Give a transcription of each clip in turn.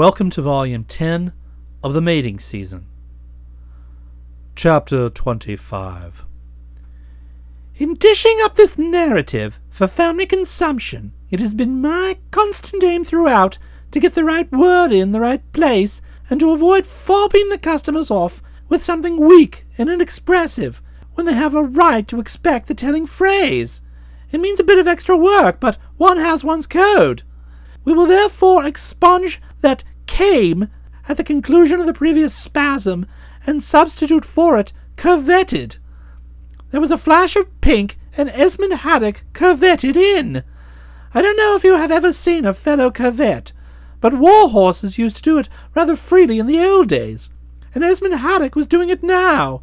Welcome to Volume 10 of the Mating Season. Chapter 25 In dishing up this narrative for family consumption, it has been my constant aim throughout to get the right word in the right place and to avoid fobbing the customers off with something weak and inexpressive when they have a right to expect the telling phrase. It means a bit of extra work, but one has one's code. We will therefore expunge that came at the conclusion of the previous spasm and substitute for it curvetted. There was a flash of pink, and Esmond Haddock curvetted in. I don't know if you have ever seen a fellow curvet, but war horses used to do it rather freely in the old days, and Esmond Haddock was doing it now.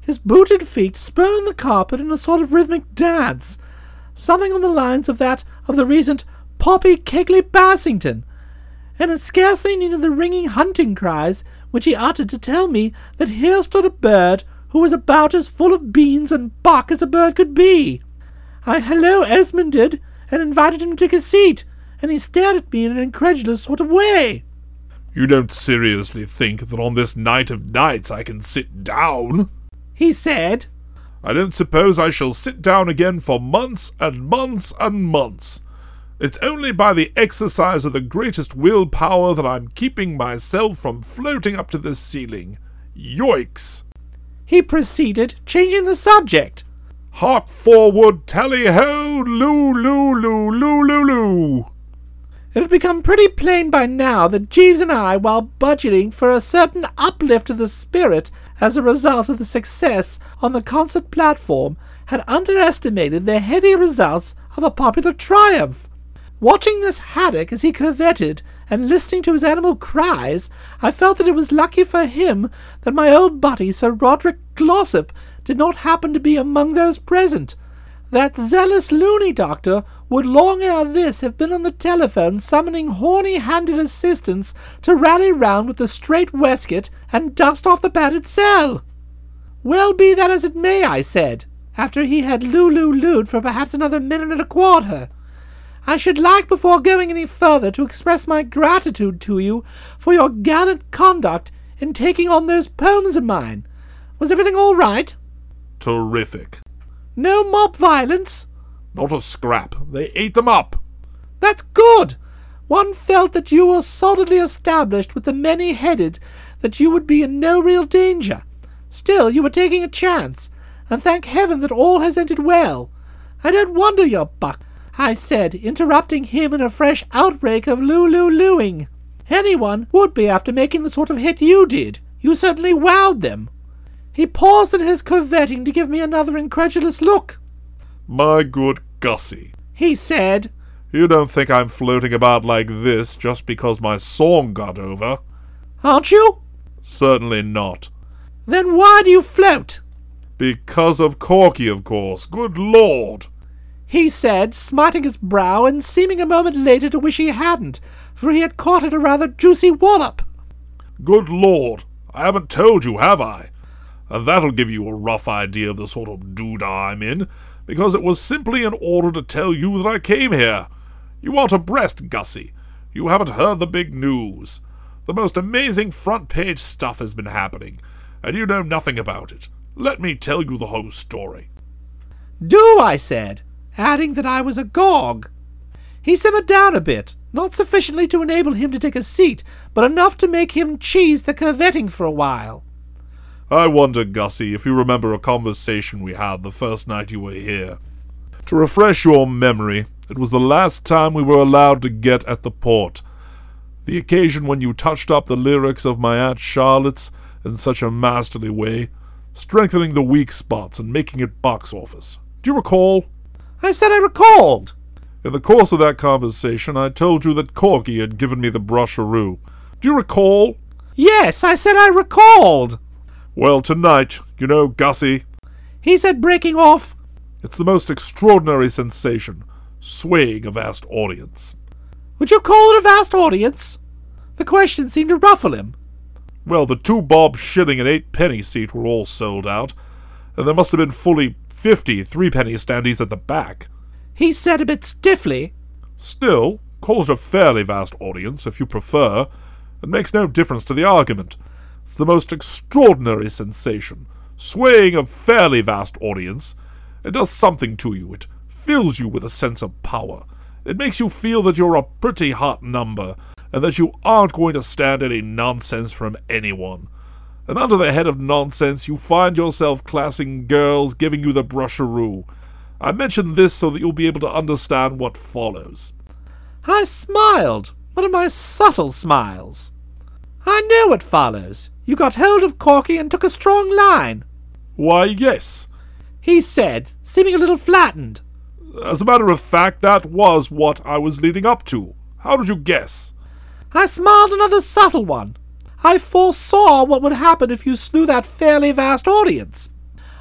His booted feet spurned the carpet in a sort of rhythmic dance, something on the lines of that of the recent Poppy Kegley Bassington, and it scarcely needed the ringing hunting cries which he uttered to tell me that here stood a bird who was about as full of beans and buck as a bird could be. I hello Esmond did, and invited him to take a seat, and he stared at me in an incredulous sort of way. You don't seriously think that on this night of nights I can sit down? He said. I don't suppose I shall sit down again for months and months and months. It's only by the exercise of the greatest will power that I'm keeping myself from floating up to the ceiling. Yoicks! He proceeded, changing the subject. Hark forward, tally ho, loo, loo, loo, loo, loo, loo. It had become pretty plain by now that Jeeves and I, while budgeting for a certain uplift of the spirit as a result of the success on the concert platform, had underestimated the heavy results of a popular triumph. Watching this haddock as he curvetted and listening to his animal cries, I felt that it was lucky for him that my old buddy Sir Roderick Glossop did not happen to be among those present. That zealous loony doctor would long ere this have been on the telephone summoning horny-handed assistants to rally round with the straight waistcoat and dust off the padded cell. Well be that as it may, I said, after he had loo-loo-looed for perhaps another minute and a quarter. I should like, before going any further, to express my gratitude to you for your gallant conduct in taking on those poems of mine. Was everything all right? Terrific. No mob violence? Not a scrap. They ate them up. That's good. One felt that you were solidly established with the many-headed, that you would be in no real danger. Still, you were taking a chance, and thank heaven that all has ended well. I don't wonder you're buck, I said, interrupting him in a fresh outbreak of lulu loo looing. Anyone would be after making the sort of hit you did. You certainly wowed them. He paused in his curvetting to give me another incredulous look. My good Gussie, He said, you don't think I'm floating about like this just because my song got over? Aren't you? Certainly not. Then why do you float? Because of Corky, of course. Good lord! He said, smiting his brow and seeming a moment later to wish he hadn't, for he had caught at a rather juicy wallop. Good lord! I haven't told you, have I? And that'll give you a rough idea of the sort of doodah I'm in, because it was simply in order to tell you that I came here. You aren't abreast, Gussie. You haven't heard the big news. The most amazing front page stuff has been happening, and you know nothing about it. Let me tell you the whole story. Do, I said, adding that I was agog. He simmered down a bit, not sufficiently to enable him to take a seat, but enough to make him cheese the curvetting for a while. I wonder, Gussie, if you remember a conversation we had the first night you were here. To refresh your memory, it was the last time we were allowed to get at the port. The occasion when you touched up the lyrics of my Aunt Charlotte's in such a masterly way, strengthening the weak spots and making it box office. Do you recall? I said I recalled. In the course of that conversation, I told you that Corky had given me the brusheroo. Do you recall? Yes, I said I recalled. Well, tonight, you know, Gussie, He said, breaking off. it's the most extraordinary sensation, swaying a vast audience. Would you call it a vast audience? The question seemed to ruffle him. Well, the two bob shilling and eight penny seat were all sold out, and there must have been fully fifty three penny standees at the back. He said a bit stiffly, Still, call it a fairly vast audience, if you prefer. It makes no difference to the argument. It's the most extraordinary sensation, swaying a fairly vast audience. It does something to you. It fills you with a sense of power. It makes you feel that you're a pretty hot number, and that you aren't going to stand any nonsense from anyone. And under the head of nonsense, you find yourself classing girls giving you the brusheroo. I mention this so that you'll be able to understand what follows. I smiled, one of my subtle smiles. I know what follows. You got hold of Corky and took a strong line. Why, yes. He said, seeming a little flattened. As a matter of fact, that was what I was leading up to. How did you guess? I smiled another subtle one. I foresaw what would happen if you slew that fairly vast audience.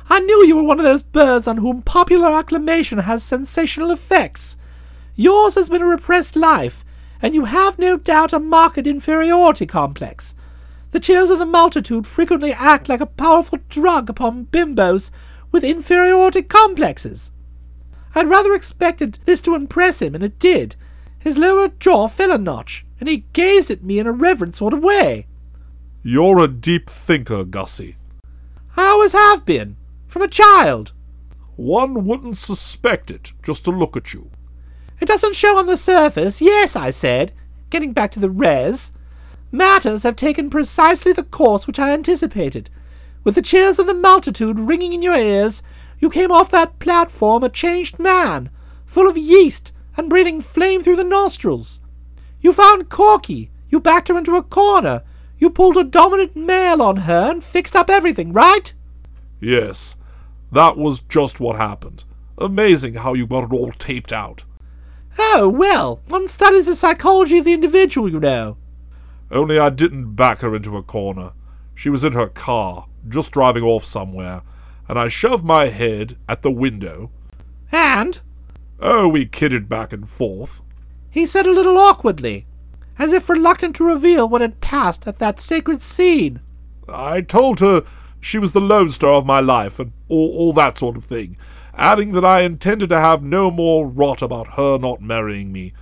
I knew you were one of those birds on whom popular acclamation has sensational effects. Yours has been a repressed life, and you have no doubt a marked inferiority complex. The cheers of the multitude frequently act like a powerful drug upon bimbos with inferiority complexes. I'd rather expected this to impress him, and it did. His lower jaw fell a notch, and he gazed at me in a reverent sort of way. You're a deep thinker, Gussie. I always have been, from a child. One wouldn't suspect it just to look at you. It doesn't show on the surface. Yes, I said, getting back to the res. Matters have taken precisely the course which I anticipated. With the cheers of the multitude ringing in your ears, you came off that platform a changed man, full of yeast and breathing flame through the nostrils. You found Corky. You backed her into a corner. You pulled a dominant male on her and fixed up everything, right? Yes, that was just what happened. Amazing how you got it all taped out. Oh, well, one studies the psychology of the individual, you know. Only I didn't back her into a corner. She was in her car, just driving off somewhere, and I shoved my head at the window. And? Oh, we kidded back and forth. He said a little awkwardly, as if reluctant to reveal what had passed at that sacred scene. I told her she was the lone star of my life, and all, all that sort of thing, adding that I intended to have no more rot about her not marrying me.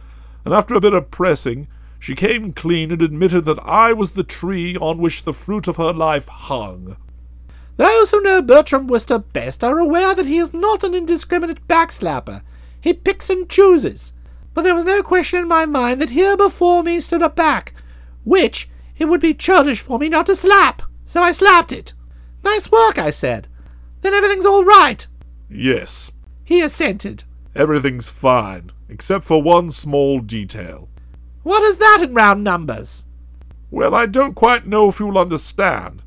And after a bit of pressing, she came clean and admitted that I was the tree on which the fruit of her life hung. Those who know Bertram Wooster best are aware that he is not an indiscriminate backslapper. He picks and chooses. But there was no question in my mind that here before me stood a back, which it would be churlish for me not to slap. So I slapped it. Nice work, I said. Then everything's all right. Yes, He assented. everything's fine, except for one small detail. What is that in round numbers? Well, I don't quite know if you'll understand.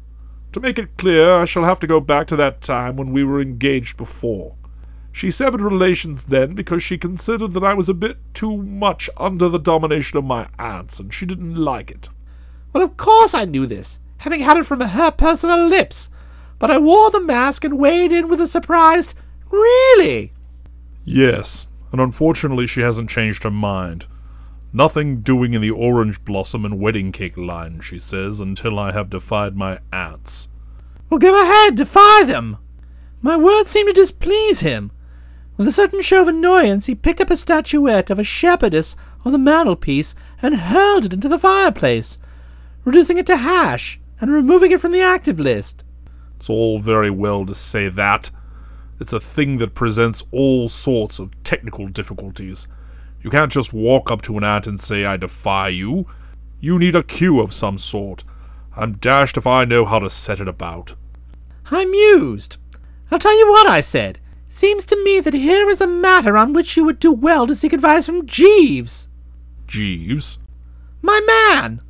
To make it clear, I shall have to go back to that time when we were engaged before. She severed relations then because she considered that I was a bit too much under the domination of my aunts, and she didn't like it. Well, of course I knew this, having had it from her personal lips. But I wore the mask and weighed in with a surprised, Really? Yes, and unfortunately she hasn't changed her mind. Nothing doing in the orange blossom and wedding cake line, she says, until I have defied my aunts. Well, go ahead, defy them. My words seemed to displease him. With a certain show of annoyance, he picked up a statuette of a shepherdess on the mantelpiece and hurled it into the fireplace, reducing it to hash and removing it from the active list. It's all very well to say that. It's a thing that presents all sorts of technical difficulties. You can't just walk up to an aunt and say, I defy you. You need a cue of some sort. I'm dashed if I know how to set it about. I mused. I'll tell you what I said. Seems to me that here is a matter on which you would do well to seek advice from Jeeves. Jeeves? My man!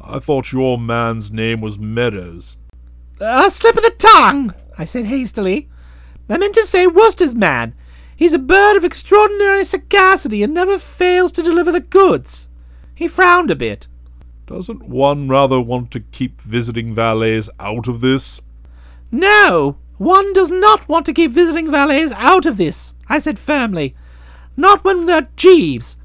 I thought your man's name was Meadows. A slip of the tongue, I said hastily. I meant to say Wooster's man. He's a bird of extraordinary sagacity and never fails to deliver the goods. He frowned a bit. Doesn't one rather want to keep visiting valets out of this? No, one does not want to keep visiting valets out of this, I said firmly. Not when they're Jeeves.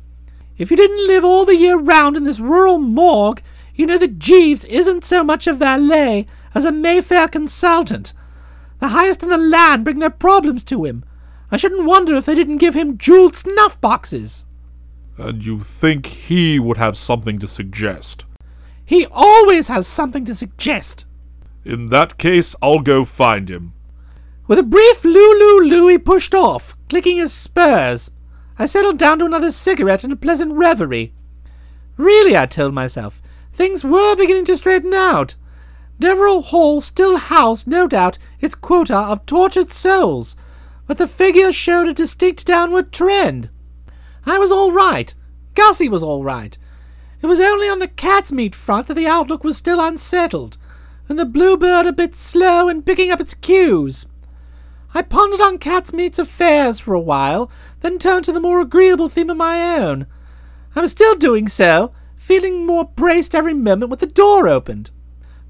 If you didn't live all the year round in this rural morgue, you know that Jeeves isn't so much a valet as a Mayfair consultant. The highest in the land bring their problems to him. I shouldn't wonder if they didn't give him jeweled snuff boxes. And you think he would have something to suggest? He always has something to suggest. In that case, I'll go find him. With a brief loo loo he pushed off, clicking his spurs. I settled down to another cigarette and a pleasant reverie. Really, I told myself, things were beginning to straighten out. Deverill Hall still housed, no doubt, its quota of tortured souls, but the figure showed a distinct downward trend. I was all right. Gussie was all right. It was only on the cat's meat front that the outlook was still unsettled, and the bluebird a bit slow in picking up its cues. I pondered on cat's meat's affairs for a while, then turned to the more agreeable theme of my own. I was still doing so, feeling more braced every moment when the door opened.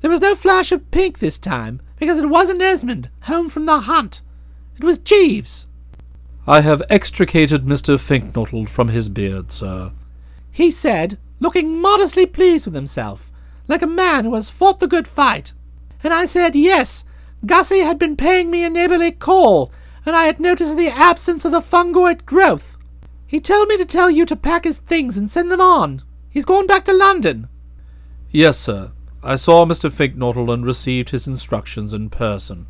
There was no flash of pink this time, because it wasn't Esmond, home from the hunt. It was Jeeves. I have extricated Mr. Finknottle from his beard, sir. He said, looking modestly pleased with himself, like a man who has fought the good fight. And I said yes, Gussie had been paying me a neighborly call, and I had noticed the absence of the fungoid growth. He told me to tell you to pack his things and send them on. He's gone back to London. Yes, sir. I saw Mr. Finknottle and received his instructions in person.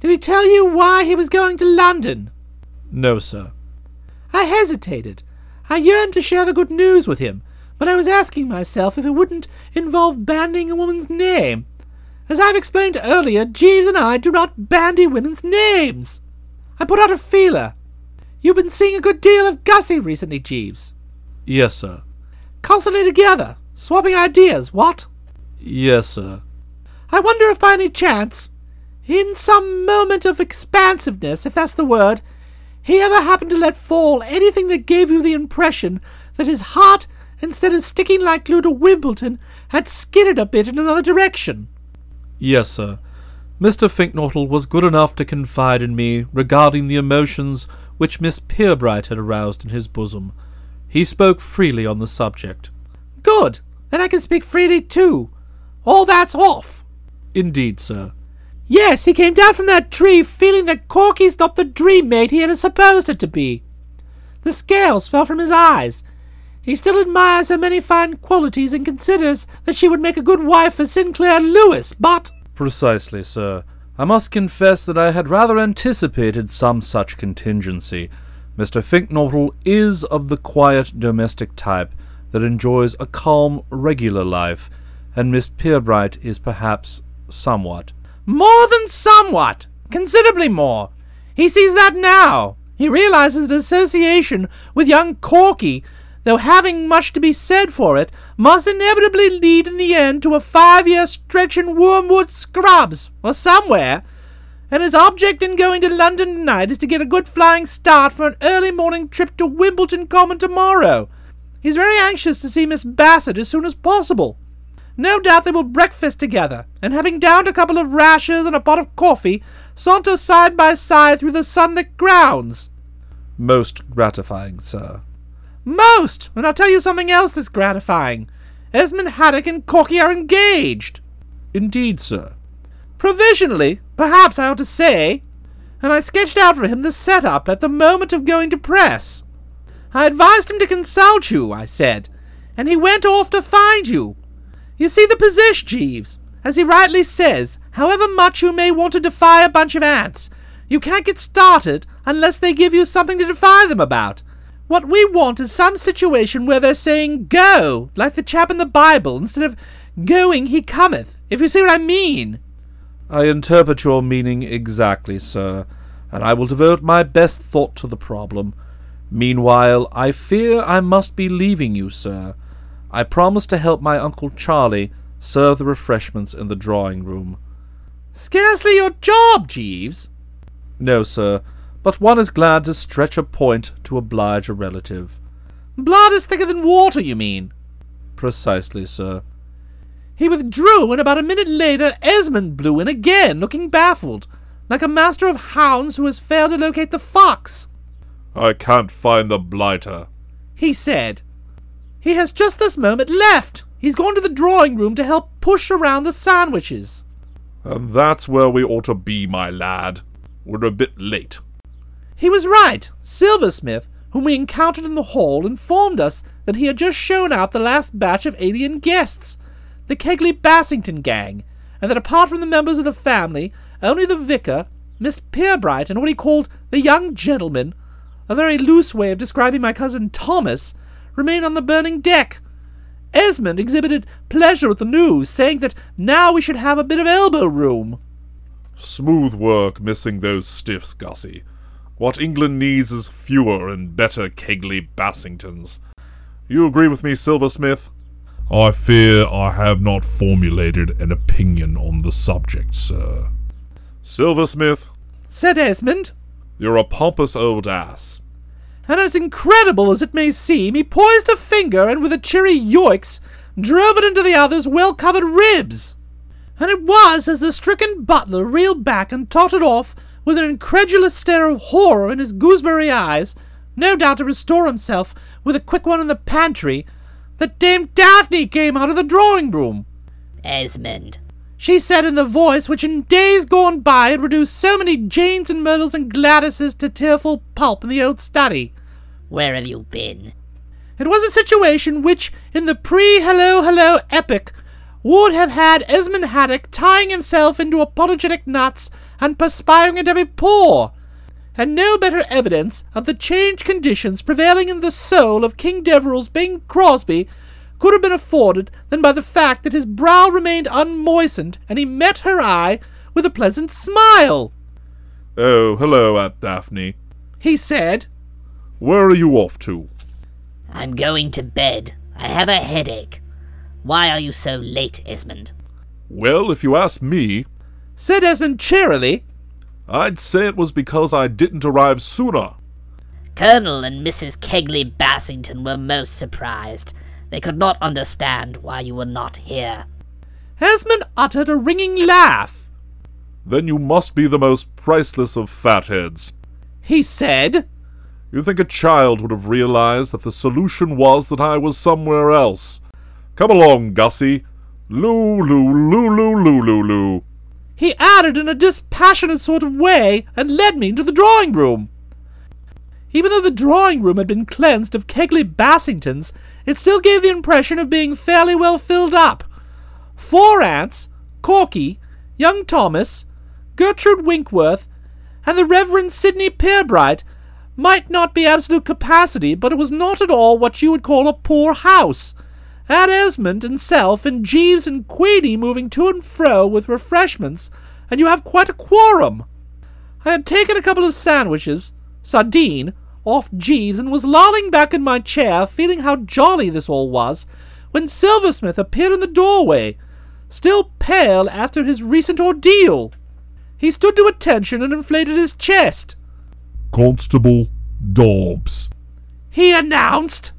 Did he tell you why he was going to London? No, sir. I hesitated. I yearned to share the good news with him, but I was asking myself if it wouldn't involve bandying a woman's name. As I've explained earlier, Jeeves and I do not bandy women's names. I put out a feeler. You've been seeing a good deal of Gussie recently, Jeeves. Yes, sir. Constantly together, swapping ideas, what? Yes, sir. I wonder if by any chance, in some moment of expansiveness, if that's the word, he ever happened to let fall anything that gave you the impression that his heart, instead of sticking like glue to Wimbledon, had skidded a bit in another direction. Yes, sir. Mr. Finknottle was good enough to confide in me regarding the emotions which Miss Pirbright had aroused in his bosom. He spoke freely on the subject. Good. Then I can speak freely too. All that's off. Indeed, sir. Yes, he came down from that tree feeling that Corky's not the dream mate he had supposed it to be. The scales fell from his eyes. He still admires her many fine qualities and considers that she would make a good wife for Sinclair Lewis, but. Precisely, sir. I must confess that I had rather anticipated some such contingency. Mr. Finknottle is of the quiet domestic type that enjoys a calm, regular life, and Miss Pirbright is perhaps somewhat. More than somewhat! Considerably more! He sees that now! He realizes that association with young Corky, though having much to be said for it, must inevitably lead in the end to a five year stretch in Wormwood Scrubs, or somewhere, and his object in going to London tonight is to get a good flying start for an early morning trip to Wimbledon Common tomorrow. He's very anxious to see Miss Bassett as soon as possible. No doubt they will breakfast together, and having downed a couple of rashers and a pot of coffee, saunter side by side through the sunlit grounds. Most gratifying, sir. Most! And I'll tell you something else that's gratifying. Esmond Haddock and Corky are engaged. Indeed, sir. Provisionally, perhaps I ought to say. And I sketched out for him the setup at the moment of going to press. I advised him to consult you, I said, and he went off to find you. You see the position, Jeeves. As he rightly says, however much you may want to defy a bunch of aunts, you can't get started unless they give you something to defy them about. What we want is some situation where they're saying go, like the chap in the Bible, instead of going he cometh, if you see what I mean. I interpret your meaning exactly, sir, and I will devote my best thought to the problem. Meanwhile, I fear I must be leaving you, sir. I promised to help my Uncle Charlie serve the refreshments in the drawing room. Scarcely your job, Jeeves. No, sir, but one is glad to stretch a point to oblige a relative. Blood is thicker than water, you mean? Precisely, sir. He withdrew, and about a minute later Esmond blew in again, looking baffled, like a master of hounds who has failed to locate the fox. I can't find the blighter, he said. He has just this moment left. He's gone to the drawing room to help push around the sandwiches. And that's where we ought to be, my lad. We're a bit late. He was right. Silversmith, whom we encountered in the hall, informed us that he had just shown out the last batch of alien guests. the Kegley Bassington gang, and that apart from the members of the family, only the vicar, Miss Pirbright, and what he called the young gentleman, a very loose way of describing my cousin Thomas, remained on the burning deck. Esmond exhibited pleasure at the news, saying that now we should have a bit of elbow room. Smooth work missing those stiffs, Gussie. What England needs is fewer and better Kegley Bassingtons. You agree with me, Silversmith? I fear I have not formulated an opinion on the subject, sir. Silversmith, Said Esmond. you're a pompous old ass. And as incredible as it may seem, he poised a finger and with a cheery yoicks drove it into the other's well covered ribs. And it was as the stricken butler reeled back and tottered off with an incredulous stare of horror in his gooseberry eyes, no doubt to restore himself with a quick one in the pantry, that Dame Daphne came out of the drawing room. Esmond. She said in the voice which in days gone by had reduced so many Janes and Myrtles and Gladyses to tearful pulp in the old study. Where have you been? It was a situation which, in the pre Hello Hello epoch, would have had Esmond Haddock tying himself into apologetic knots and perspiring at every pore, and no better evidence of the changed conditions prevailing in the soul of King Deverill's Bing Crosby could have been afforded than by the fact that his brow remained unmoistened and he met her eye with a pleasant smile. Oh, hello, Aunt Daphne. He said, Where are you off to? I'm going to bed. I have a headache. Why are you so late, Esmond? Well, if you ask me, said Esmond cheerily, I'd say it was because I didn't arrive sooner. Colonel and Mrs. Kegley Bassington were most surprised. They could not understand why you were not here. Esmond uttered a ringing laugh. Then you must be the most priceless of fatheads. He said, You think a child would have realized that the solution was that I was somewhere else. Come along, Gussie. Loo, loo, loo, loo, loo, loo, loo. He added in a dispassionate sort of way, and led me into the drawing room. Even though the drawing room had been cleansed of Kegley Bassingtons, it still gave the impression of being fairly well filled up. Four aunts, Corky, young Thomas, Gertrude Winkworth, and the Reverend Sidney Pirbright might not be absolute capacity, but it was not at all what you would call a poor house. Add Esmond and self and Jeeves and Queenie moving to and fro with refreshments, and you have quite a quorum. I had taken a couple of sandwiches, sardine, off Jeeves, and was lolling back in my chair, feeling how jolly this all was, when Silversmith appeared in the doorway, still pale after his recent ordeal. He stood to attention and inflated his chest. Constable Dobbs. He announced.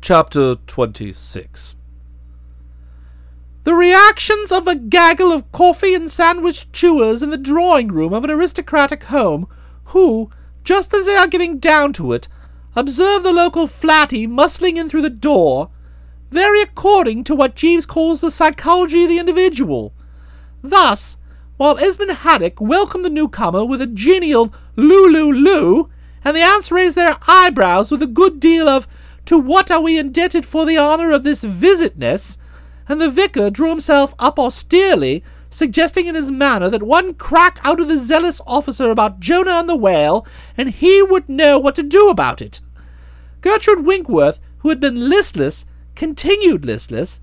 Chapter 26 The reactions of a gaggle of coffee and sandwich chewers in the drawing room of an aristocratic home, who, just as they are getting down to it, observe the local flatty muscling in through the door, vary according to what Jeeves calls the psychology of the individual. Thus, while Esmond Haddock welcomed the newcomer with a genial loo loo and the aunts raised their eyebrows with a good deal of to what are we indebted for the honour of this visitness, and the vicar drew himself up austerely, suggesting in his manner that one crack out of the zealous officer about Jonah and the whale, and he would know what to do about it. Gertrude Winkworth, who had been listless, continued listless.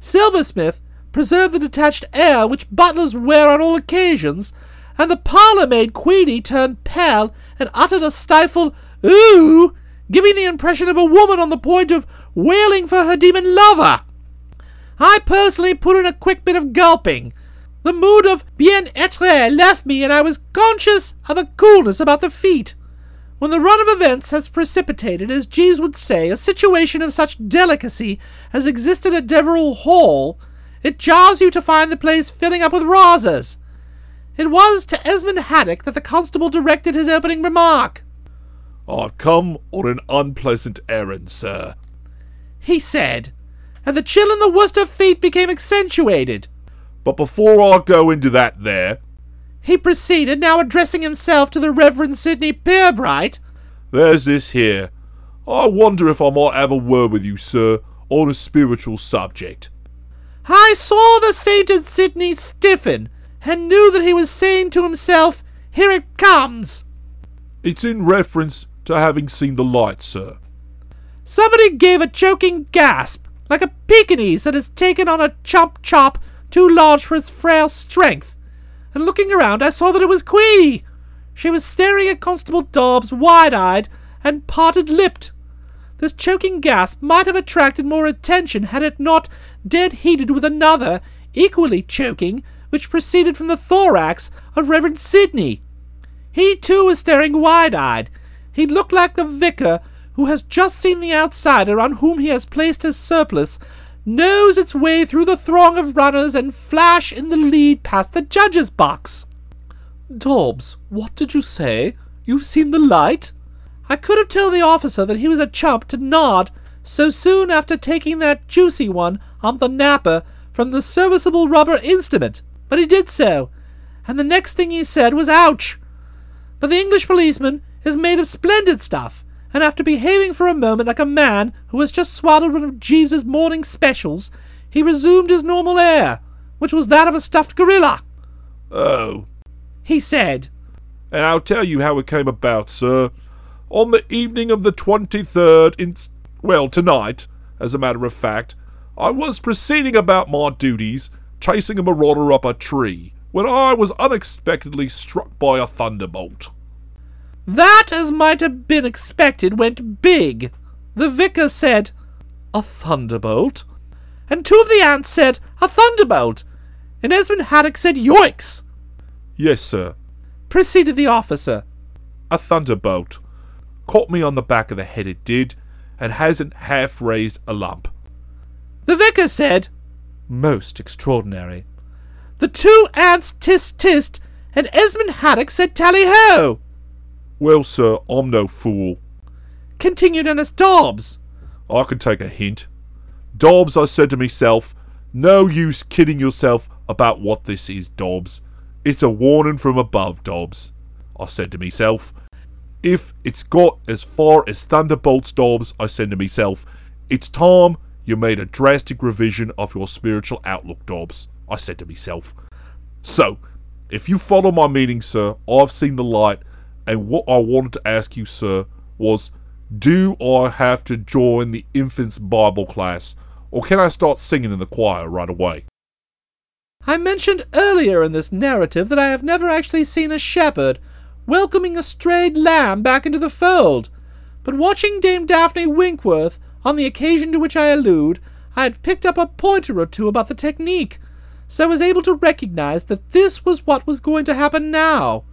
Silversmith preserved the detached air which butlers wear on all occasions, and the parlour maid Queenie turned pale and uttered a stifled ooh, giving the impression of a woman on the point of wailing for her demon lover. I personally put in a quick bit of gulping. The mood of bien-être left me, and I was conscious of a coolness about the feet. When the run of events has precipitated, as Jeeves would say, a situation of such delicacy as existed at Deverill Hall, it jars you to find the place filling up with rasers. It was to Esmond Haddock that the constable directed his opening remark. I've come on an unpleasant errand, sir. He said, and the chill in the Wooster feet became accentuated. But before I go into that there, He proceeded, now addressing himself to the Reverend Sidney Pirbright. there's this here. I wonder if I might have a word with you, sir, on a spiritual subject. I saw the sainted Sidney stiffen, and knew that he was saying to himself, Here it comes! It's in reference to having seen the light, sir. Somebody gave a choking gasp, like a Pekingese that has taken on a chop chop too large for its frail strength. And looking around, I saw that it was Queenie. She was staring at Constable Dobbs wide eyed and parted lipped. This choking gasp might have attracted more attention had it not dead heated with another, equally choking, which proceeded from the thorax of Reverend Sidney. He too was staring wide eyed. He looked like the vicar who has just seen the outsider on whom he has placed his surplice nose its way through the throng of runners and flash in the lead past the judge's box. Dobbs, what did you say? You've seen the light? I could have told the officer that he was a chump to nod so soon after taking that juicy one on the napper from the serviceable rubber instrument, but he did so, and the next thing he said was ouch. But the English policeman is made of splendid stuff, and after behaving for a moment like a man who has just swallowed one of Jeeves's morning specials, he resumed his normal air, which was that of a stuffed gorilla. Oh, He said, and I'll tell you how it came about, sir. On the evening of the 23rd, in, well, tonight, as a matter of fact, I was proceeding about my duties, chasing a marauder up a tree, when I was unexpectedly struck by a thunderbolt. That, as might have been expected, went big. The vicar said, A thunderbolt? and two of the aunts said, a thunderbolt, and Esmond Haddock said, yoicks, Yes, sir, proceeded the officer. a thunderbolt. Caught me on the back of the head, it did, and hasn't half raised a lump. The vicar said, Most extraordinary. the two aunts tist tist, and Esmond Haddock said, tally ho, Well, sir, I'm no fool. continued Ernest Dobbs. I can take a hint. Dobbs, I said to myself, no use kidding yourself about what this is, Dobbs. It's a warning from above, Dobbs. I said to myself, if it's got as far as thunderbolts, Dobbs, I said to myself, it's time you made a drastic revision of your spiritual outlook, Dobbs. I said to myself. So, if you follow my meaning, sir, I've seen the light, and what I wanted to ask you, sir, was do I have to join the infants' Bible class, or can I start singing in the choir right away? I mentioned earlier in this narrative that I have never actually seen a shepherd welcoming a strayed lamb back into the fold, but watching Dame Daphne Winkworth on the occasion to which I allude, I had picked up a pointer or two about the technique, so I was able to recognize that this was what was going to happen now.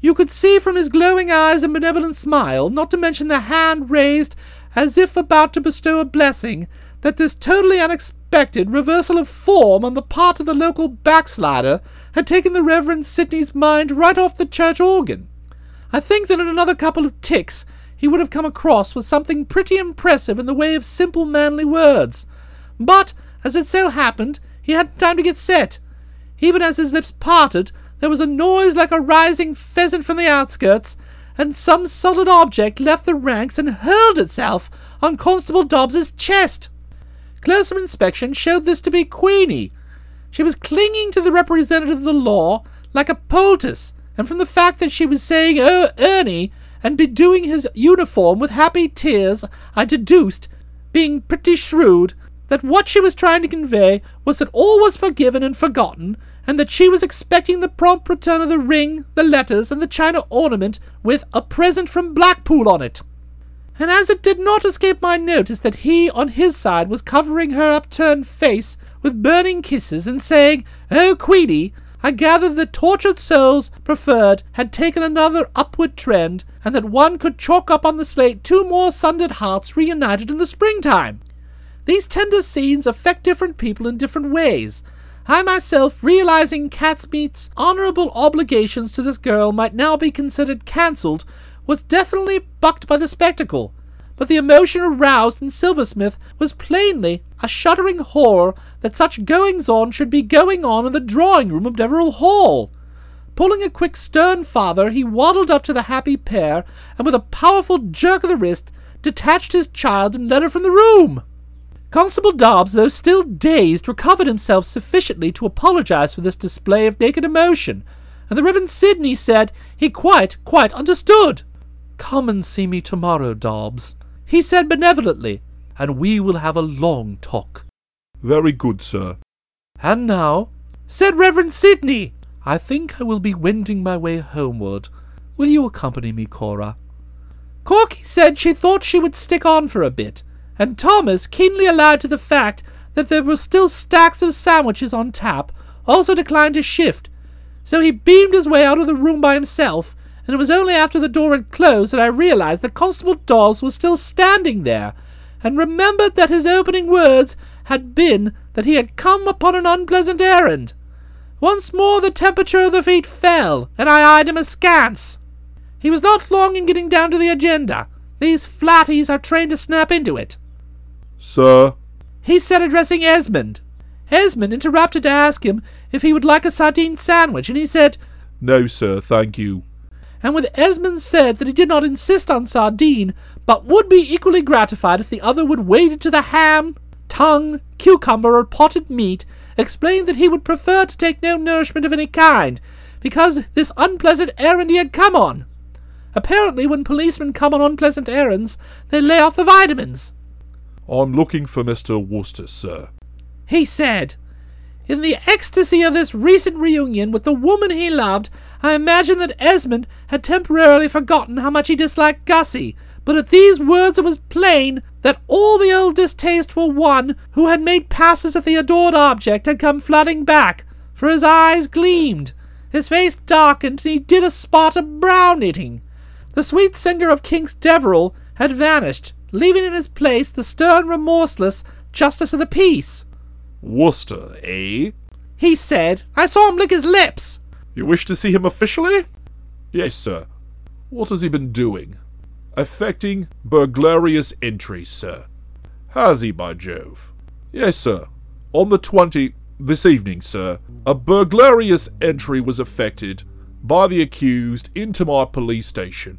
You could see from his glowing eyes and benevolent smile, not to mention the hand raised as if about to bestow a blessing, that this totally unexpected reversal of form on the part of the local backslider had taken the Reverend Sidney's mind right off the church organ. I think that in another couple of ticks he would have come across with something pretty impressive in the way of simple manly words. But, as it so happened, he hadn't time to get set. Even as his lips parted, there was a noise like a rising pheasant from the outskirts, and some solid object left the ranks and hurled itself on Constable Dobbs's chest. Closer inspection showed this to be Queenie. She was clinging to the representative of the law like a poultice, and from the fact that she was saying, Oh, Ernie, and bedewing his uniform with happy tears, I deduced, being pretty shrewd, that what she was trying to convey was that all was forgiven and forgotten, and that she was expecting the prompt return of the ring, the letters, and the china ornament with a present from Blackpool on it. And as it did not escape my notice that he, on his side, was covering her upturned face with burning kisses and saying, Oh, Queenie, I gathered that tortured souls preferred had taken another upward trend, and that one could chalk up on the slate two more sundered hearts reunited in the springtime. These tender scenes affect different people in different ways. I myself, realizing Catsmeat's honorable obligations to this girl might now be considered cancelled, was definitely bucked by the spectacle. But the emotion aroused in Silversmith was plainly a shuddering horror that such goings on should be going on in the drawing room of Deverill Hall. Pulling a quick stern father, he waddled up to the happy pair, and with a powerful jerk of the wrist, detached his child and led her from the room. Constable Dobbs, though still dazed, recovered himself sufficiently to apologize for this display of naked emotion, and the Reverend Sidney said he quite, quite understood. Come and see me tomorrow, Dobbs, he said benevolently, and we will have a long talk. Very good, sir. And now, said Reverend Sidney, I think I will be wending my way homeward. Will you accompany me, Cora? Corky said she thought she would stick on for a bit, and Thomas, keenly alive to the fact that there were still stacks of sandwiches on tap, also declined to shift. So he beamed his way out of the room by himself, and it was only after the door had closed that I realized that Constable Dobbs was still standing there, and remembered that his opening words had been that he had come upon an unpleasant errand. Once more the temperature of the feet fell, and I eyed him askance. He was not long in getting down to the agenda. These flatties are trained to snap into it. Sir, He said, addressing Esmond. Esmond interrupted to ask him if he would like a sardine sandwich, and he said, no, sir, thank you. and when Esmond said that he did not insist on sardine, but would be equally gratified if the other would wade into the ham, tongue, cucumber, or potted meat, explained that he would prefer to take no nourishment of any kind, because this unpleasant errand he had come on. Apparently, when policemen come on unpleasant errands, they lay off the vitamins. I'm looking for Mr. Wooster, sir. He said, In the ecstasy of this recent reunion with the woman he loved, I imagined that Esmond had temporarily forgotten how much he disliked Gussie, but at these words it was plain that all the old distaste for one who had made passes at the adored object had come flooding back, for his eyes gleamed, his face darkened, and he did a spot of brow knitting. The sweet singer of King's Deverill had vanished, leaving in his place the stern, remorseless justice of the peace. Wooster, eh? He said, I saw him lick his lips. You wish to see him officially? Yes, sir. What has he been doing? Affecting burglarious entry, sir. Has he, by Jove? Yes, sir. On the 20. this evening, sir, a burglarious entry was effected by the accused into my police station,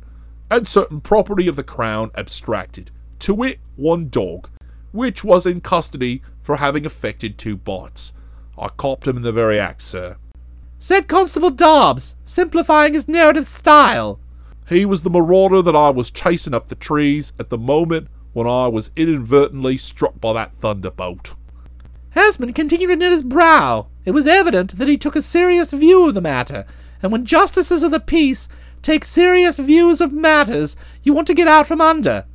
and certain property of the Crown abstracted, to wit, one dog, which was in custody for having effected two bites. I copped him in the very act, sir. Said Constable Dobbs, simplifying his narrative style. He was the marauder that I was chasing up the trees at the moment when I was inadvertently struck by that thunderbolt. Esmond continued to knit his brow. It was evident that he took a serious view of the matter, and when justices of the peace take serious views of matters, you want to get out from under.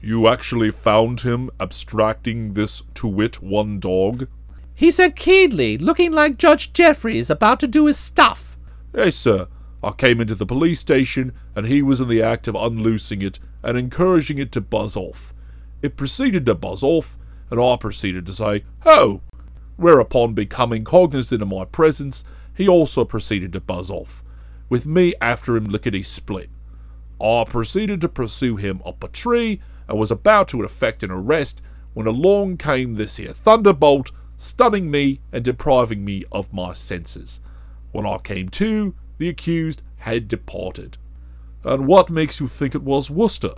You actually found him abstracting this to wit one dog? He said keenly, looking like Judge Jeffreys about to do his stuff. Yes, sir. I came into the police station and he was in the act of unloosing it and encouraging it to buzz off. It proceeded to buzz off, and I proceeded to say, Ho! Whereupon, becoming cognizant of my presence, he also proceeded to buzz off, with me after him lickety split. I proceeded to pursue him up a tree and was about to effect an arrest when along came this here thunderbolt, stunning me and depriving me of my senses. When I came to, the accused had departed. And what makes you think it was Wooster?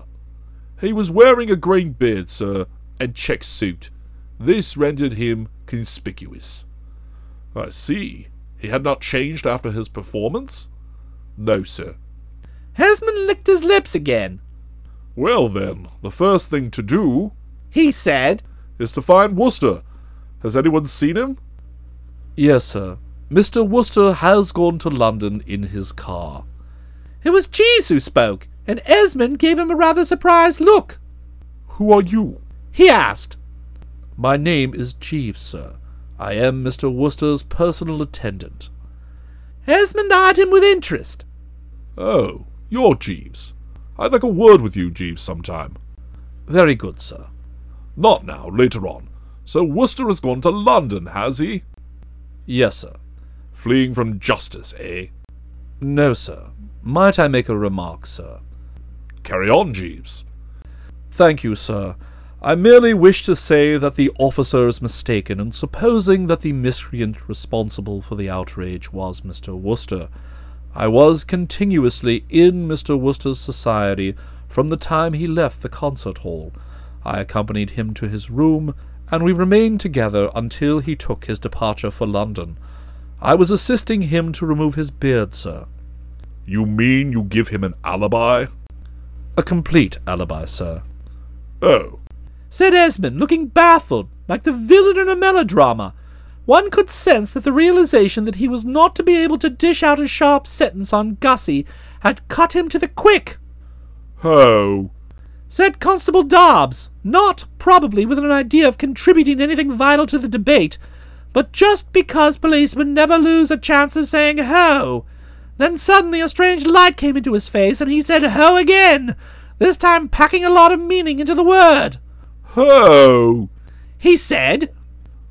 He was wearing a green beard, sir, and check suit. This rendered him conspicuous. I see. He had not changed after his performance? No, sir. Esmond licked his lips again. Well, then, the first thing to do He said, is to find Wooster. Has anyone seen him? Yes, sir. Mr. Wooster has gone to London in his car. It was Jeeves who spoke, and Esmond gave him a rather surprised look. Who are you? He asked, My name is Jeeves, sir. I am Mr. Wooster's personal attendant. Esmond eyed him with interest. Oh, you're Jeeves. I'd like a word with you, Jeeves, sometime. Very good, sir. Not now, later on. So Wooster has gone to London, has he? Yes, sir. Fleeing from justice, eh? No, sir. Might I make a remark, sir? Carry on, Jeeves. Thank you, sir. I merely wish to say that the officer is mistaken in supposing that the miscreant responsible for the outrage was Mr. Wooster. I was continuously in Mr. Wooster's society from the time he left the concert hall. I accompanied him to his room, and we remained together until he took his departure for London. I was assisting him to remove his beard, sir. You mean you give him an alibi? A complete alibi, sir. Oh, said Esmond, looking baffled, like the villain in a melodrama. One could sense that the realization that he was not to be able to dish out a sharp sentence on Gussie had cut him to the quick. oh, said Constable Dobbs, not probably with an idea of contributing anything vital to the debate, but just because policemen never lose a chance of saying ho. Then suddenly a strange light came into his face, and he said ho again, this time packing a lot of meaning into the word. ho! He said,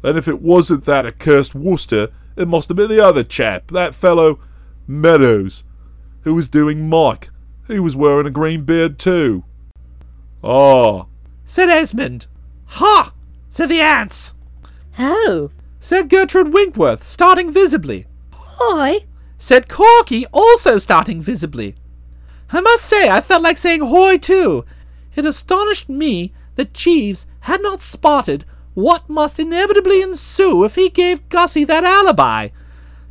Then if it wasn't that accursed Wooster, it must have been the other chap, that fellow Meadows, who was doing Mike. He was wearing a green beard too. Ah, said Esmond. Ha! said the aunts. Oh, Said Gertrude Winkworth, starting visibly. hoy. Said Corky, also starting visibly. I must say, I felt like saying hoy too. It astonished me that Jeeves had not spotted what must inevitably ensue if he gave Gussie that alibi.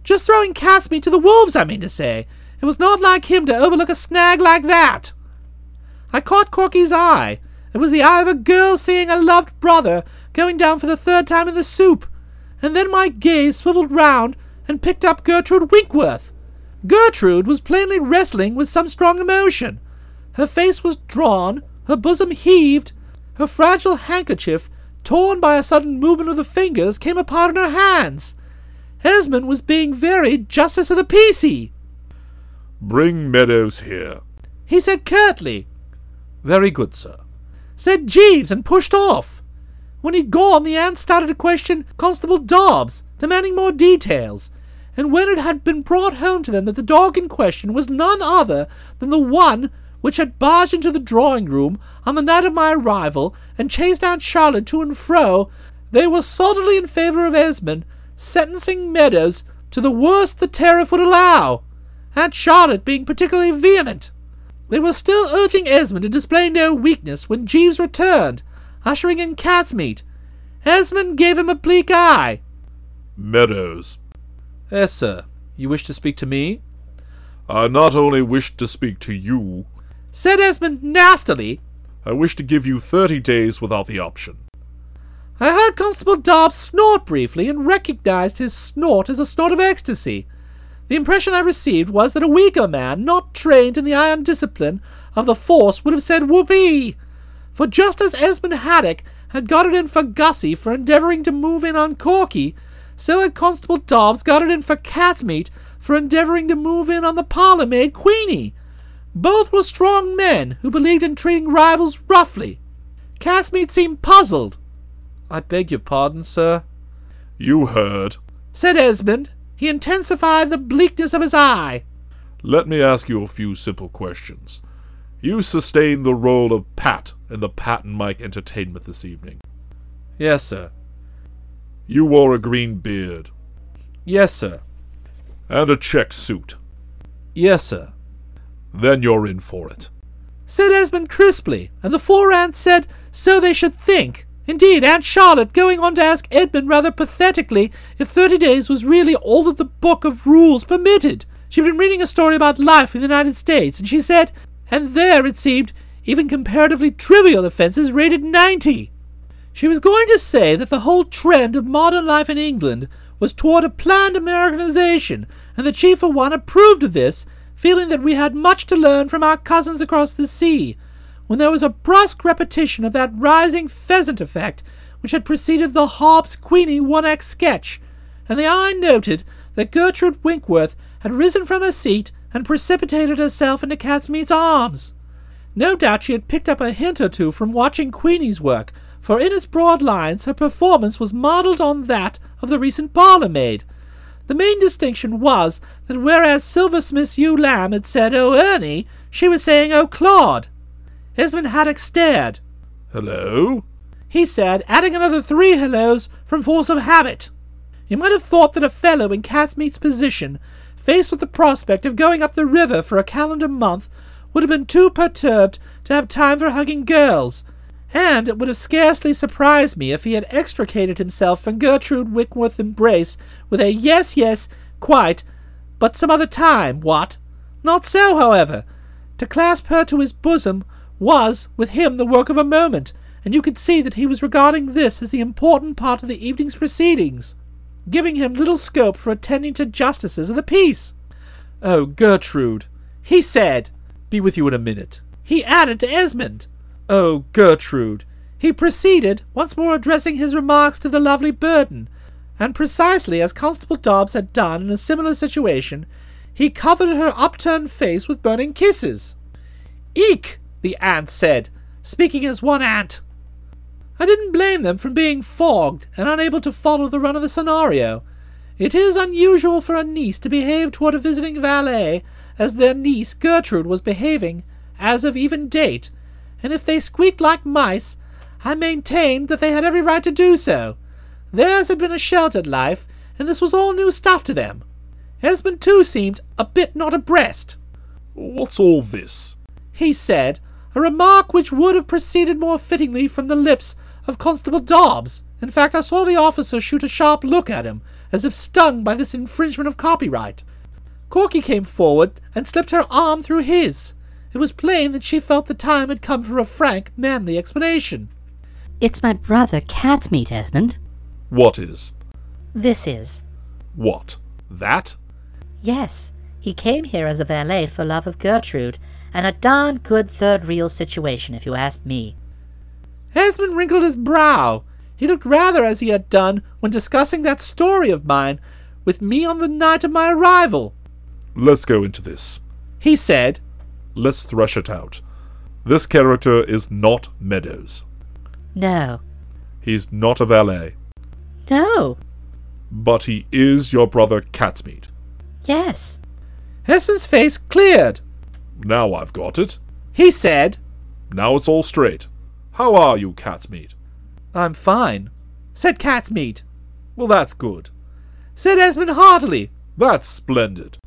Just throwing Catsmeat to the wolves, I mean to say. It was not like him to overlook a snag like that. I caught Corky's eye. It was the eye of a girl seeing a loved brother going down for the third time in the soup. And then my gaze swiveled round and picked up Gertrude Winkworth. Gertrude was plainly wrestling with some strong emotion. Her face was drawn, her bosom heaved, her fragile handkerchief, torn by a sudden movement of the fingers, came apart in her hands. Esmond was being very justice of the peace. bring Meadows here. He said curtly, Very good, sir. said Jeeves, and pushed off. When he'd gone, the aunt started to question Constable Dobbs, demanding more details. And when it had been brought home to them that the dog in question was none other than the one which had barged into the drawing room on the night of my arrival and chased Aunt Charlotte to and fro, they were solidly in favour of Esmond, sentencing Meadows to the worst the tariff would allow, Aunt Charlotte being particularly vehement. They were still urging Esmond to display no weakness when Jeeves returned, ushering in Catsmeat. Esmond gave him a bleak eye. Meadows. Yes, sir. You wish to speak to me? I not only wish to speak to you, Said Esmond nastily. I wish to give you thirty days without the option. I heard Constable Dobbs snort briefly and recognized his snort as a snort of ecstasy. The impression I received was that a weaker man, not trained in the iron discipline of the force, would have said whoopee. For just as Esmond Haddock had got it in for Gussie for endeavouring to move in on Corky, so had Constable Dobbs got it in for Catsmeat for endeavouring to move in on the parlour maid Queenie. Both were strong men who believed in treating rivals roughly. Catsmeat seemed puzzled. I beg your pardon, sir. You heard. said Esmond. He intensified the bleakness of his eye. Let me ask you a few simple questions. You sustained the role of Pat in the Pat and Mike entertainment this evening. Yes, sir. You wore a green beard Yes, sir. and a check suit. Yes, sir. Then you're in for it. said Esmond crisply, and the four aunts said so they should think. Indeed, Aunt Charlotte going on to ask Edmund rather pathetically if thirty days was really all that the book of rules permitted. She'd been reading a story about life in the United States, and she said, and there it seemed even comparatively trivial offences rated ninety. She was going to say that the whole trend of modern life in England was toward a planned Americanization, and the chief for one approved of this, feeling that we had much to learn from our cousins across the sea, when there was a brusque repetition of that rising pheasant effect which had preceded the Hobbs Queenie one act sketch, and the eye noted that Gertrude Winkworth had risen from her seat and precipitated herself into Catsmeat's arms. No doubt she had picked up a hint or two from watching Queenie's work, for in its broad lines her performance was modelled on that of the recent parlour maid. The main distinction was that whereas Silversmith's ewe Lamb had said, Oh, Ernie, she was saying, Oh, Claude. Esmond Haddock stared. Hello? He said, adding another three hellos from force of habit. You might have thought that a fellow in Catsmeat's position, faced with the prospect of going up the river for a calendar month, would have been too perturbed to have time for hugging girls. And it would have scarcely surprised me if he had extricated himself from Gertrude Winkworth's embrace with a yes, yes, quite, but some other time, what? Not so, however. To clasp her to his bosom was, with him, the work of a moment, and you could see that he was regarding this as the important part of the evening's proceedings, giving him little scope for attending to justices of the peace. Oh, Gertrude, he said, be with you in a minute. He added to Esmond. Oh, Gertrude. He proceeded, once more addressing his remarks to the lovely Burden, and precisely as Constable Dobbs had done in a similar situation, he covered her upturned face with burning kisses. Eek! the aunt said, speaking as one aunt. I didn't blame them for being fogged and unable to follow the run of the scenario. It is unusual for a niece to behave toward a visiting valet as their niece Gertrude was behaving as of even date, and if they squeaked like mice, I maintained that they had every right to do so. Theirs had been a sheltered life, and this was all new stuff to them. Esmond, too, seemed a bit not abreast. What's all this? He said, a remark which would have proceeded more fittingly from the lips of Constable Dobbs. In fact, I saw the officer shoot a sharp look at him, as if stung by this infringement of copyright. Corky came forward and slipped her arm through his. It was plain that she felt the time had come for a frank, manly explanation. It's my brother Catsmeat, Esmond. What is? This is. What? That? Yes, he came here as a valet for love of Gertrude, and a darn good third reel situation, if you ask me. Esmond wrinkled his brow. He looked rather as he had done when discussing that story of mine with me on the night of my arrival. Let's go into this. He said, Let's thresh it out. This character is not Meadows. No. He's not a valet. No. But he is your brother Catsmeat. Yes. Esmond's face cleared. Now I've got it. He said, Now it's all straight. How are you, Catsmeat? I'm fine, said Catsmeat. Well, that's good. Said Esmond heartily. That's splendid.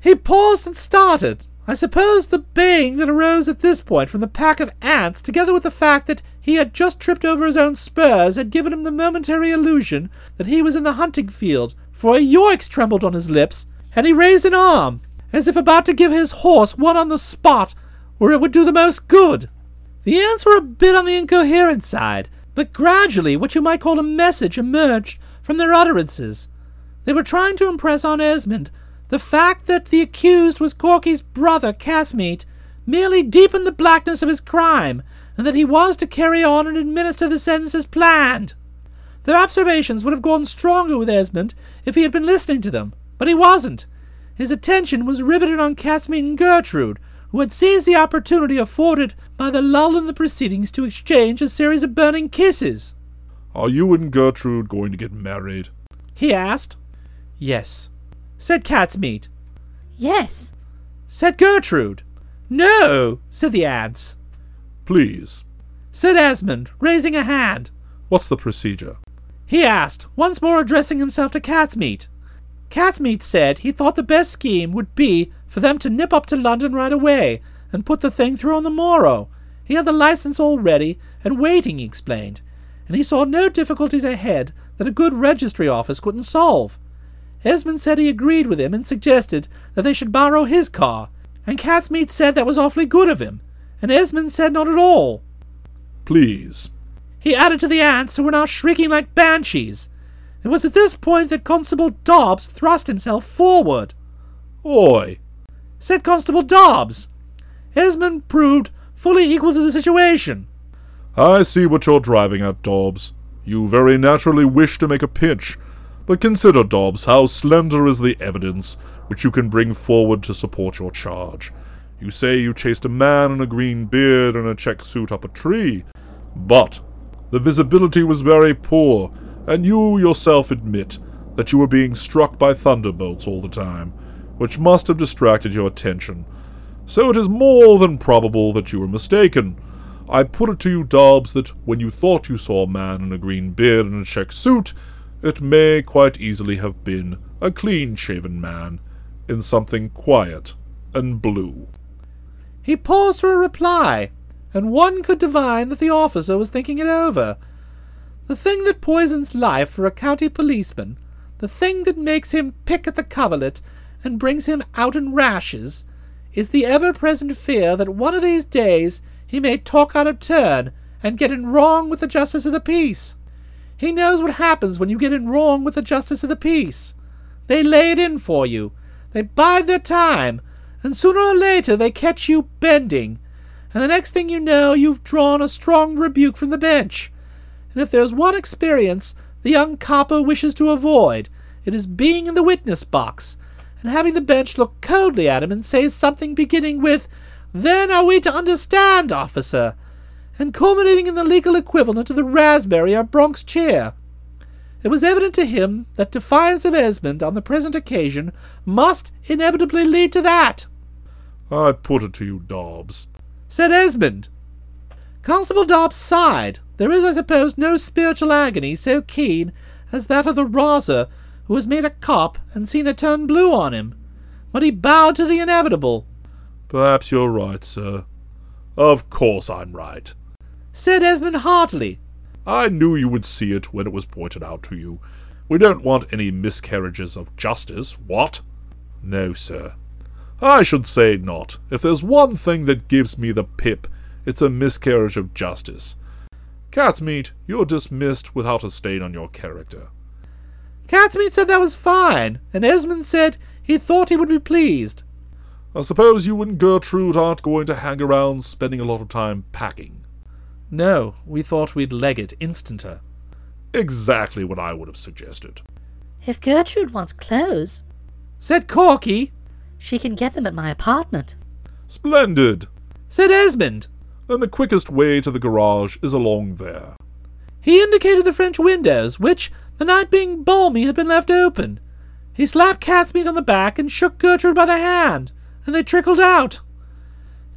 He paused and started. I suppose the baying that arose at this point from the pack of aunts, together with the fact that he had just tripped over his own spurs, had given him the momentary illusion that he was in the hunting field, for a yoicks trembled on his lips, and he raised an arm, as if about to give his horse one on the spot where it would do the most good. The aunts were a bit on the incoherent side, but gradually what you might call a message emerged from their utterances. They were trying to impress on Esmond the fact that the accused was Corky's brother, Catsmeat, merely deepened the blackness of his crime, and that he was to carry on and administer the sentence as planned. Their observations would have gone stronger with Esmond if he had been listening to them, but he wasn't. His attention was riveted on Catsmeat and Gertrude, who had seized the opportunity afforded by the lull in the proceedings to exchange a series of burning kisses. Are you and Gertrude going to get married? he asked. Yes, said Catsmeat. Yes. said Gertrude. No, said the aunts. Please. said Esmond, raising a hand. What's the procedure? He asked, once more addressing himself to Catsmeat. Catsmeat said he thought the best scheme would be for them to nip up to London right away and put the thing through on the morrow. He had the license all ready and waiting, he explained, and he saw no difficulties ahead that a good registry office couldn't solve. Esmond said he agreed with him and suggested that they should borrow his car, and Catsmeat said that was awfully good of him, and Esmond said not at all. Please. He added to the aunts who were now shrieking like banshees. It was at this point that Constable Dobbs thrust himself forward. Oi! said Constable Dobbs. Esmond proved fully equal to the situation. I see what you're driving at, Dobbs. You very naturally wish to make a pinch. But consider, Dobbs, how slender is the evidence which you can bring forward to support your charge. You say you chased a man in a green beard and a check suit up a tree, but the visibility was very poor, and you yourself admit that you were being struck by thunderbolts all the time, which must have distracted your attention. So it is more than probable that you were mistaken. I put it to you, Dobbs, that when you thought you saw a man in a green beard and a check suit, it may quite easily have been a clean shaven man in something quiet and blue. He paused for a reply, and one could divine that the officer was thinking it over. The thing that poisons life for a county policeman, the thing that makes him pick at the coverlet and brings him out in rashes, is the ever present fear that one of these days he may talk out of turn and get in wrong with the justice of the peace. He knows what happens when you get in wrong with the justice of the peace. They lay it in for you. They bide their time, and sooner or later they catch you bending, and the next thing you know you've drawn a strong rebuke from the bench. And if there's one experience the young copper wishes to avoid, it is being in the witness box, and having the bench look coldly at him and say something beginning with, Then are we to understand, officer? And culminating in the legal equivalent of the raspberry or Bronx chair. It was evident to him that defiance of Esmond on the present occasion must inevitably lead to that, I put it to you, Dobbs. said Esmond. Constable Dobbs sighed. There is, I suppose, no spiritual agony so keen as that of the rozzer who has made a cop and seen it turn blue on him. But he bowed to the inevitable, Perhaps you're right, sir. Of course I'm right. Said Esmond heartily. I knew you would see it when it was pointed out to you. We don't want any miscarriages of justice, what? No, sir. I should say not. If there's one thing that gives me the pip, it's a miscarriage of justice. Catsmeat, you're dismissed without a stain on your character. Catsmeat said that was fine, and Esmond said he thought he would be pleased. I suppose you and Gertrude aren't going to hang around spending a lot of time packing. No, we thought we'd leg it instanter. Exactly what I would have suggested. If Gertrude wants clothes, Said Corky. she can get them at my apartment. Splendid! Said Esmond. Then the quickest way to the garage is along there. He indicated the French windows, which, the night being balmy, had been left open. He slapped Catsmeat on the back and shook Gertrude by the hand, and they trickled out.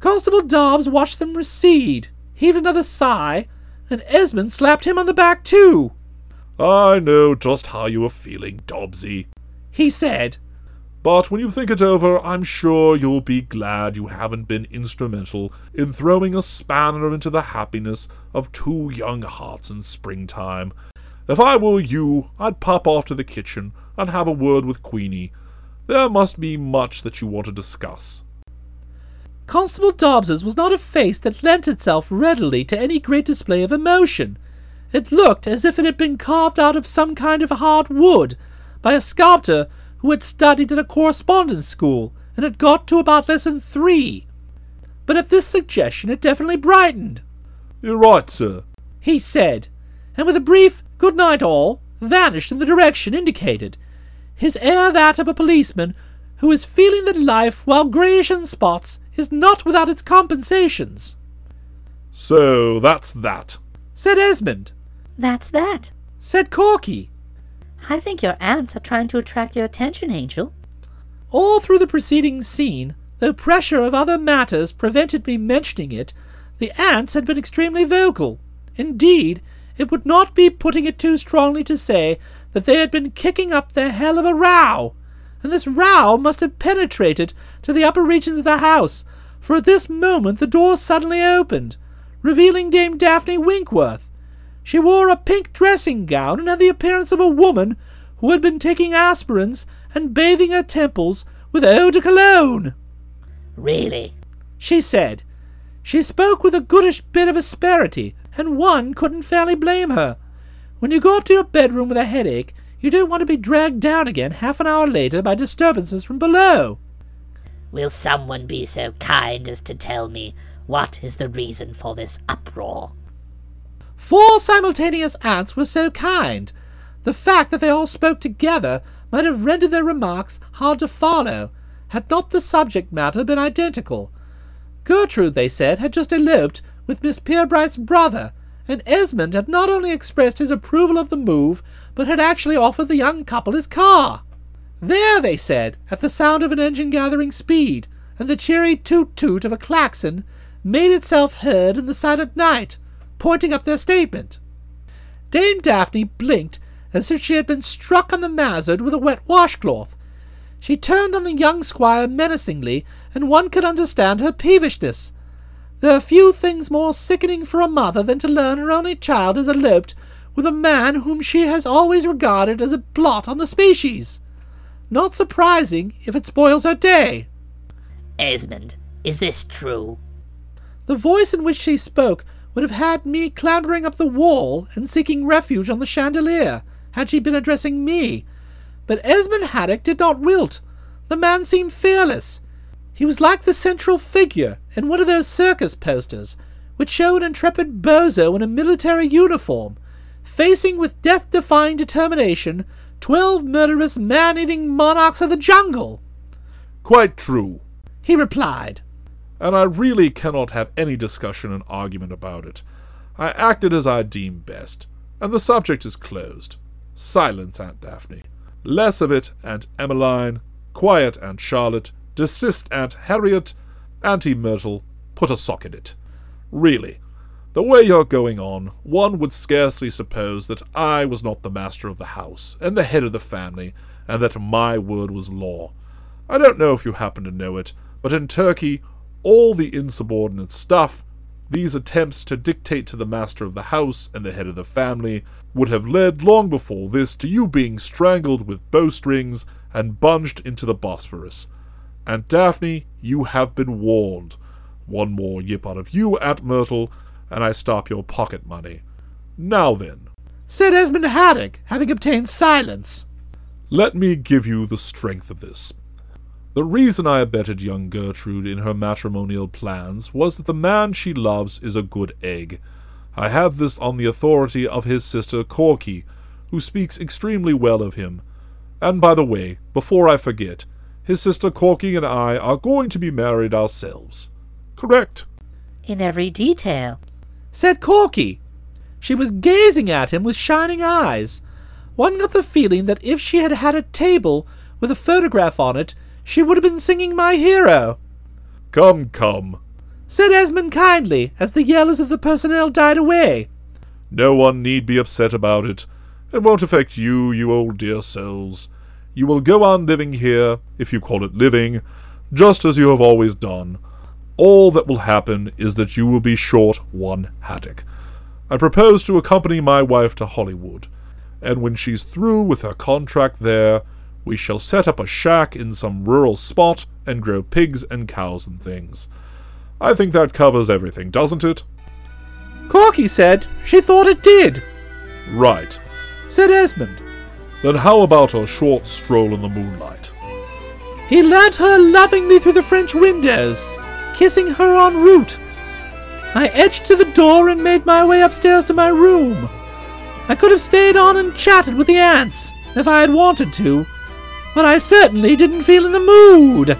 Constable Dobbs watched them recede, heaved another sigh, and Esmond slapped him on the back too. I know just how you are feeling, Dobbsy. He said, But when you think it over, I'm sure you'll be glad you haven't been instrumental in throwing a spanner into the happiness of two young hearts in springtime. If I were you, I'd pop off to the kitchen and have a word with Queenie. There must be much that you want to discuss. Constable Dobbs's was not a face that lent itself readily to any great display of emotion. It looked as if it had been carved out of some kind of hard wood by a sculptor who had studied at a correspondence school and had got to about lesson three. But at this suggestion it definitely brightened. You're right, sir. He said, and with a brief good night all, vanished in the direction indicated, his air that of a policeman who is feeling that life, while greyish in spots, is not without its compensations. So that's that. Said Esmond. That's that. Said Corky. I think your aunts are trying to attract your attention, Angel. All through the preceding scene, though pressure of other matters prevented me mentioning it, the aunts had been extremely vocal. Indeed, it would not be putting it too strongly to say that they had been kicking up their hell of a row, and this row must have penetrated to the upper regions of the house, for at this moment the door suddenly opened, revealing Dame Daphne Winkworth. She wore a pink dressing gown and had the appearance of a woman who had been taking aspirins and bathing her temples with eau de cologne. Really? She said. She spoke with a goodish bit of asperity, and one couldn't fairly blame her. When you go up to your bedroom with a headache, you don't want to be dragged down again half an hour later by disturbances from below. Will someone be so kind as to tell me what is the reason for this uproar? Four simultaneous aunts were so kind. The fact that they all spoke together might have rendered their remarks hard to follow, had not the subject matter been identical. Gertrude, they said, had just eloped with Miss Pirbright's brother, and Esmond had not only expressed his approval of the move, but had actually offered the young couple his car. There, they said, at the sound of an engine gathering speed, and the cheery toot toot of a klaxon, made itself heard in the silent night, pointing up their statement. Dame Daphne blinked as if she had been struck on the mazzard with a wet washcloth. She turned on the young squire menacingly, and one could understand her peevishness. There are few things more sickening for a mother than to learn her only child has eloped with a man whom she has always regarded as a blot on the species. Not surprising if it spoils her day. Esmond, is this true? The voice in which she spoke would have had me clambering up the wall and seeking refuge on the chandelier, had she been addressing me. But Esmond Haddock did not wilt. The man seemed fearless. He was like the central figure in one of those circus posters, which show an intrepid bozo in a military uniform, facing with death defying determination twelve murderous man eating monarchs of the jungle. Quite true. He replied. And I really cannot have any discussion and argument about it. I acted as I deemed best, and the subject is closed. Silence, Aunt Daphne. Less of it, Aunt Emmeline. Quiet, Aunt Charlotte. Desist, Aunt Harriet. Auntie Myrtle. Put a sock in it. Really, the way you're going on, one would scarcely suppose that I was not the master of the house, and the head of the family, and that my word was law. I don't know if you happen to know it, but in Turkey, all the insubordinate stuff, these attempts to dictate to the master of the house and the head of the family, would have led long before this to you being strangled with bowstrings and bunged into the Bosphorus. And Daphne, you have been warned. One more yip out of you, Aunt Myrtle, and I stop your pocket money. Now then, said Esmond Haddock, having obtained silence. Let me give you the strength of this. The reason I abetted young Gertrude in her matrimonial plans was that the man she loves is a good egg. I have this on the authority of his sister Corky, who speaks extremely well of him. And by the way, before I forget, his sister Corky and I are going to be married ourselves. Correct? In every detail, said Corky. She was gazing at him with shining eyes. One got the feeling that if she had had a table with a photograph on it, she would have been singing my hero. Come, come, said Esmond kindly, as the yells of the personnel died away. No one need be upset about it. It won't affect you, you old dear souls. You will go on living here, if you call it living, just as you have always done. All that will happen is that you will be short one haddock. I propose to accompany my wife to Hollywood, and when she's through with her contract there, we shall set up a shack in some rural spot and grow pigs and cows and things. I think that covers everything, doesn't it? Corky said she thought it did. Right, said Esmond. Then how about a short stroll in the moonlight? He led her lovingly through the French windows, kissing her en route. I edged to the door and made my way upstairs to my room. I could have stayed on and chatted with the aunts if I had wanted to, but I certainly didn't feel in the mood.